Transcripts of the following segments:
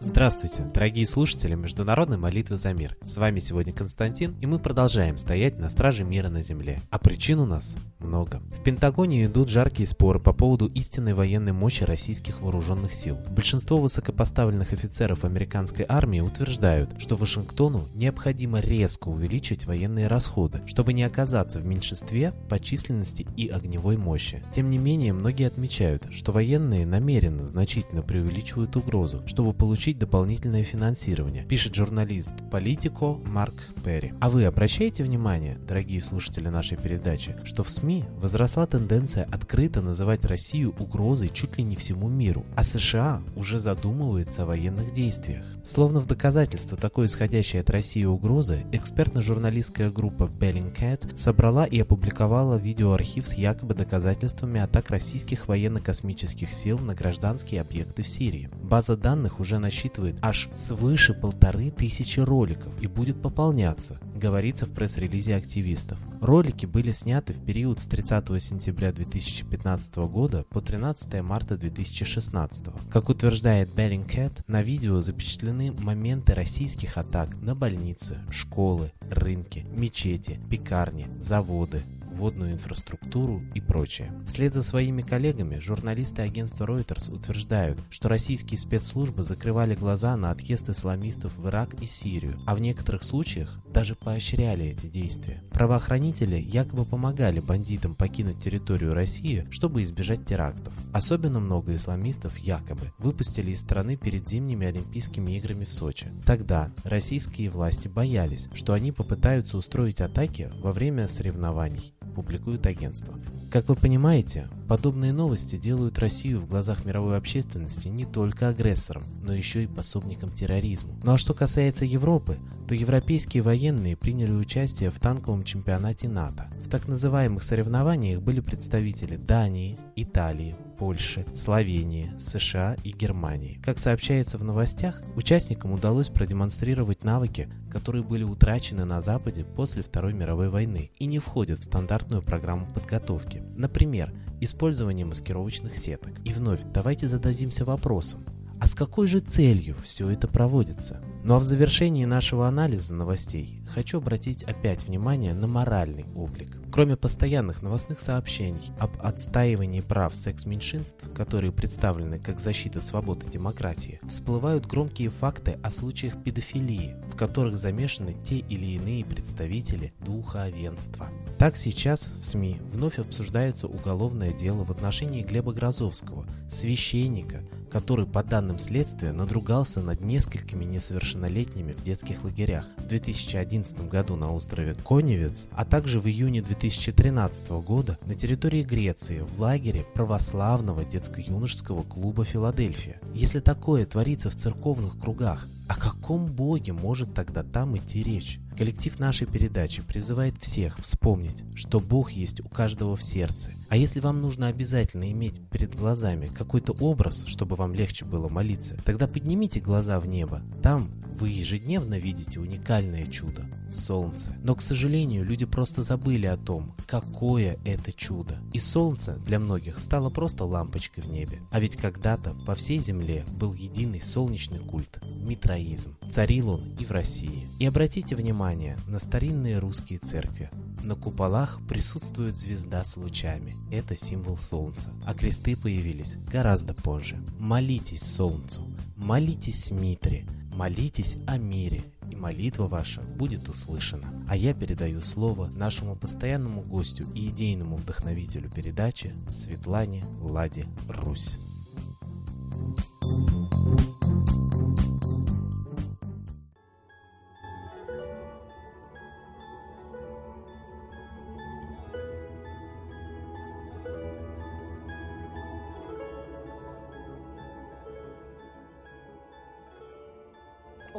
Здравствуйте, дорогие слушатели Международной молитвы за мир. С вами сегодня Константин, и мы продолжаем стоять на страже мира на Земле. А причин у нас много. В Пентагоне идут жаркие споры по поводу истинной военной мощи российских вооруженных сил. Большинство высокопоставленных офицеров американской армии утверждают, что Вашингтону необходимо резко увеличить военные расходы, чтобы не оказаться в меньшинстве по численности и огневой мощи. Тем не менее, многие отмечают, что военные намеренно значительно преувеличивают угрозу, чтобы получить дополнительное финансирование, пишет журналист Политико Марк Перри. А вы обращаете внимание, дорогие слушатели нашей передачи, что в СМИ возросла тенденция открыто называть Россию угрозой чуть ли не всему миру, а США уже задумываются о военных действиях. Словно в доказательство такой исходящей от России угрозы, экспертно-журналистская группа Bellingcat собрала и опубликовала видеоархив с якобы доказательствами атак российских военно-космических сил на гражданские объекты в Сирии. База данных уже насчитывает аж свыше полторы тысячи роликов и будет пополняться, говорится в пресс-релизе активистов. Ролики были сняты в период с 30 сентября 2015 года по 13 марта 2016. Как утверждает Bellingcat, на видео запечатлены моменты российских атак на больницы, школы, рынки, мечети, пекарни, заводы, водную инфраструктуру и прочее. Вслед за своими коллегами журналисты агентства Reuters утверждают, что российские спецслужбы закрывали глаза на отъезд исламистов в Ирак и Сирию, а в некоторых случаях даже поощряли эти действия. Правоохранители якобы помогали бандитам покинуть территорию России, чтобы избежать терактов. Особенно много исламистов якобы выпустили из страны перед зимними Олимпийскими играми в Сочи. Тогда российские власти боялись, что они попытаются устроить атаки во время соревнований публикует агентство. Как вы понимаете, подобные новости делают Россию в глазах мировой общественности не только агрессором, но еще и пособником терроризму. Ну а что касается Европы, то европейские военные приняли участие в танковом чемпионате НАТО. В так называемых соревнованиях были представители Дании, Италии, Польши, Словении, США и Германии. Как сообщается в новостях, участникам удалось продемонстрировать навыки, которые были утрачены на Западе после Второй мировой войны и не входят в стандартную программу подготовки. Например, использование маскировочных сеток. И вновь давайте зададимся вопросом, а с какой же целью все это проводится? Ну а в завершении нашего анализа новостей хочу обратить опять внимание на моральный облик. Кроме постоянных новостных сообщений об отстаивании прав секс-меньшинств, которые представлены как защита свободы демократии, всплывают громкие факты о случаях педофилии, в которых замешаны те или иные представители духовенства. Так сейчас в СМИ вновь обсуждается уголовное дело в отношении Глеба Грозовского, священника, который, по данным следствия, надругался над несколькими несовершеннолетними в детских лагерях в 2011 году на острове Коневец, а также в июне 2013 года на территории Греции в лагере православного детско-юношеского клуба «Филадельфия». Если такое творится в церковных кругах, о каком боге может тогда там идти речь? Коллектив нашей передачи призывает всех вспомнить, что Бог есть у каждого в сердце. А если вам нужно обязательно иметь перед глазами какой-то образ, чтобы вам легче было молиться, тогда поднимите глаза в небо. Там вы ежедневно видите уникальное чудо – солнце. Но, к сожалению, люди просто забыли о том, какое это чудо. И солнце для многих стало просто лампочкой в небе. А ведь когда-то по всей земле был единый солнечный культ – митроизм. Царил он и в России. И обратите внимание на старинные русские церкви. На куполах присутствует звезда с лучами. Это символ солнца. А кресты появились гораздо позже. Молитесь солнцу, молитесь Митре, молитесь о мире, и молитва ваша будет услышана. А я передаю слово нашему постоянному гостю и идейному вдохновителю передачи Светлане Ладе Русь.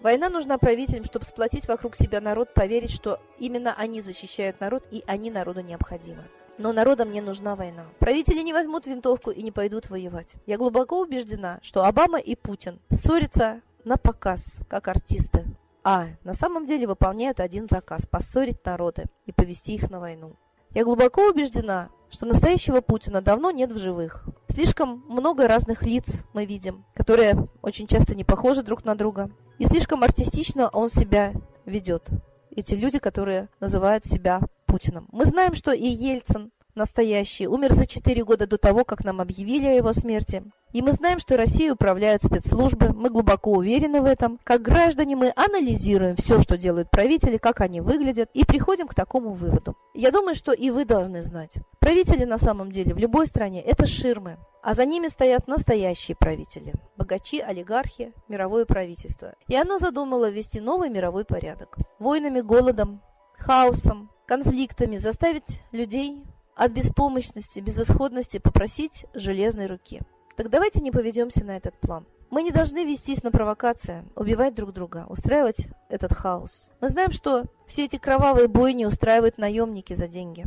Война нужна правителям, чтобы сплотить вокруг себя народ, поверить, что именно они защищают народ и они народу необходимы. Но народам не нужна война. Правители не возьмут винтовку и не пойдут воевать. Я глубоко убеждена, что Обама и Путин ссорятся на показ, как артисты. А на самом деле выполняют один заказ – поссорить народы и повести их на войну. Я глубоко убеждена, что настоящего Путина давно нет в живых. Слишком много разных лиц мы видим, которые очень часто не похожи друг на друга. И слишком артистично он себя ведет. Эти люди, которые называют себя Путиным. Мы знаем, что и Ельцин настоящий умер за 4 года до того, как нам объявили о его смерти. И мы знаем, что Россией управляют спецслужбы, мы глубоко уверены в этом. Как граждане мы анализируем все, что делают правители, как они выглядят, и приходим к такому выводу. Я думаю, что и вы должны знать. Правители на самом деле в любой стране – это ширмы, а за ними стоят настоящие правители – богачи, олигархи, мировое правительство. И оно задумало ввести новый мировой порядок. Войнами, голодом, хаосом, конфликтами заставить людей от беспомощности, безысходности попросить железной руки. Так давайте не поведемся на этот план. Мы не должны вестись на провокации, убивать друг друга, устраивать этот хаос. Мы знаем, что все эти кровавые бойни устраивают наемники за деньги.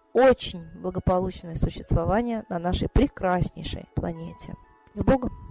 очень благополучное существование на нашей прекраснейшей планете. С Богом!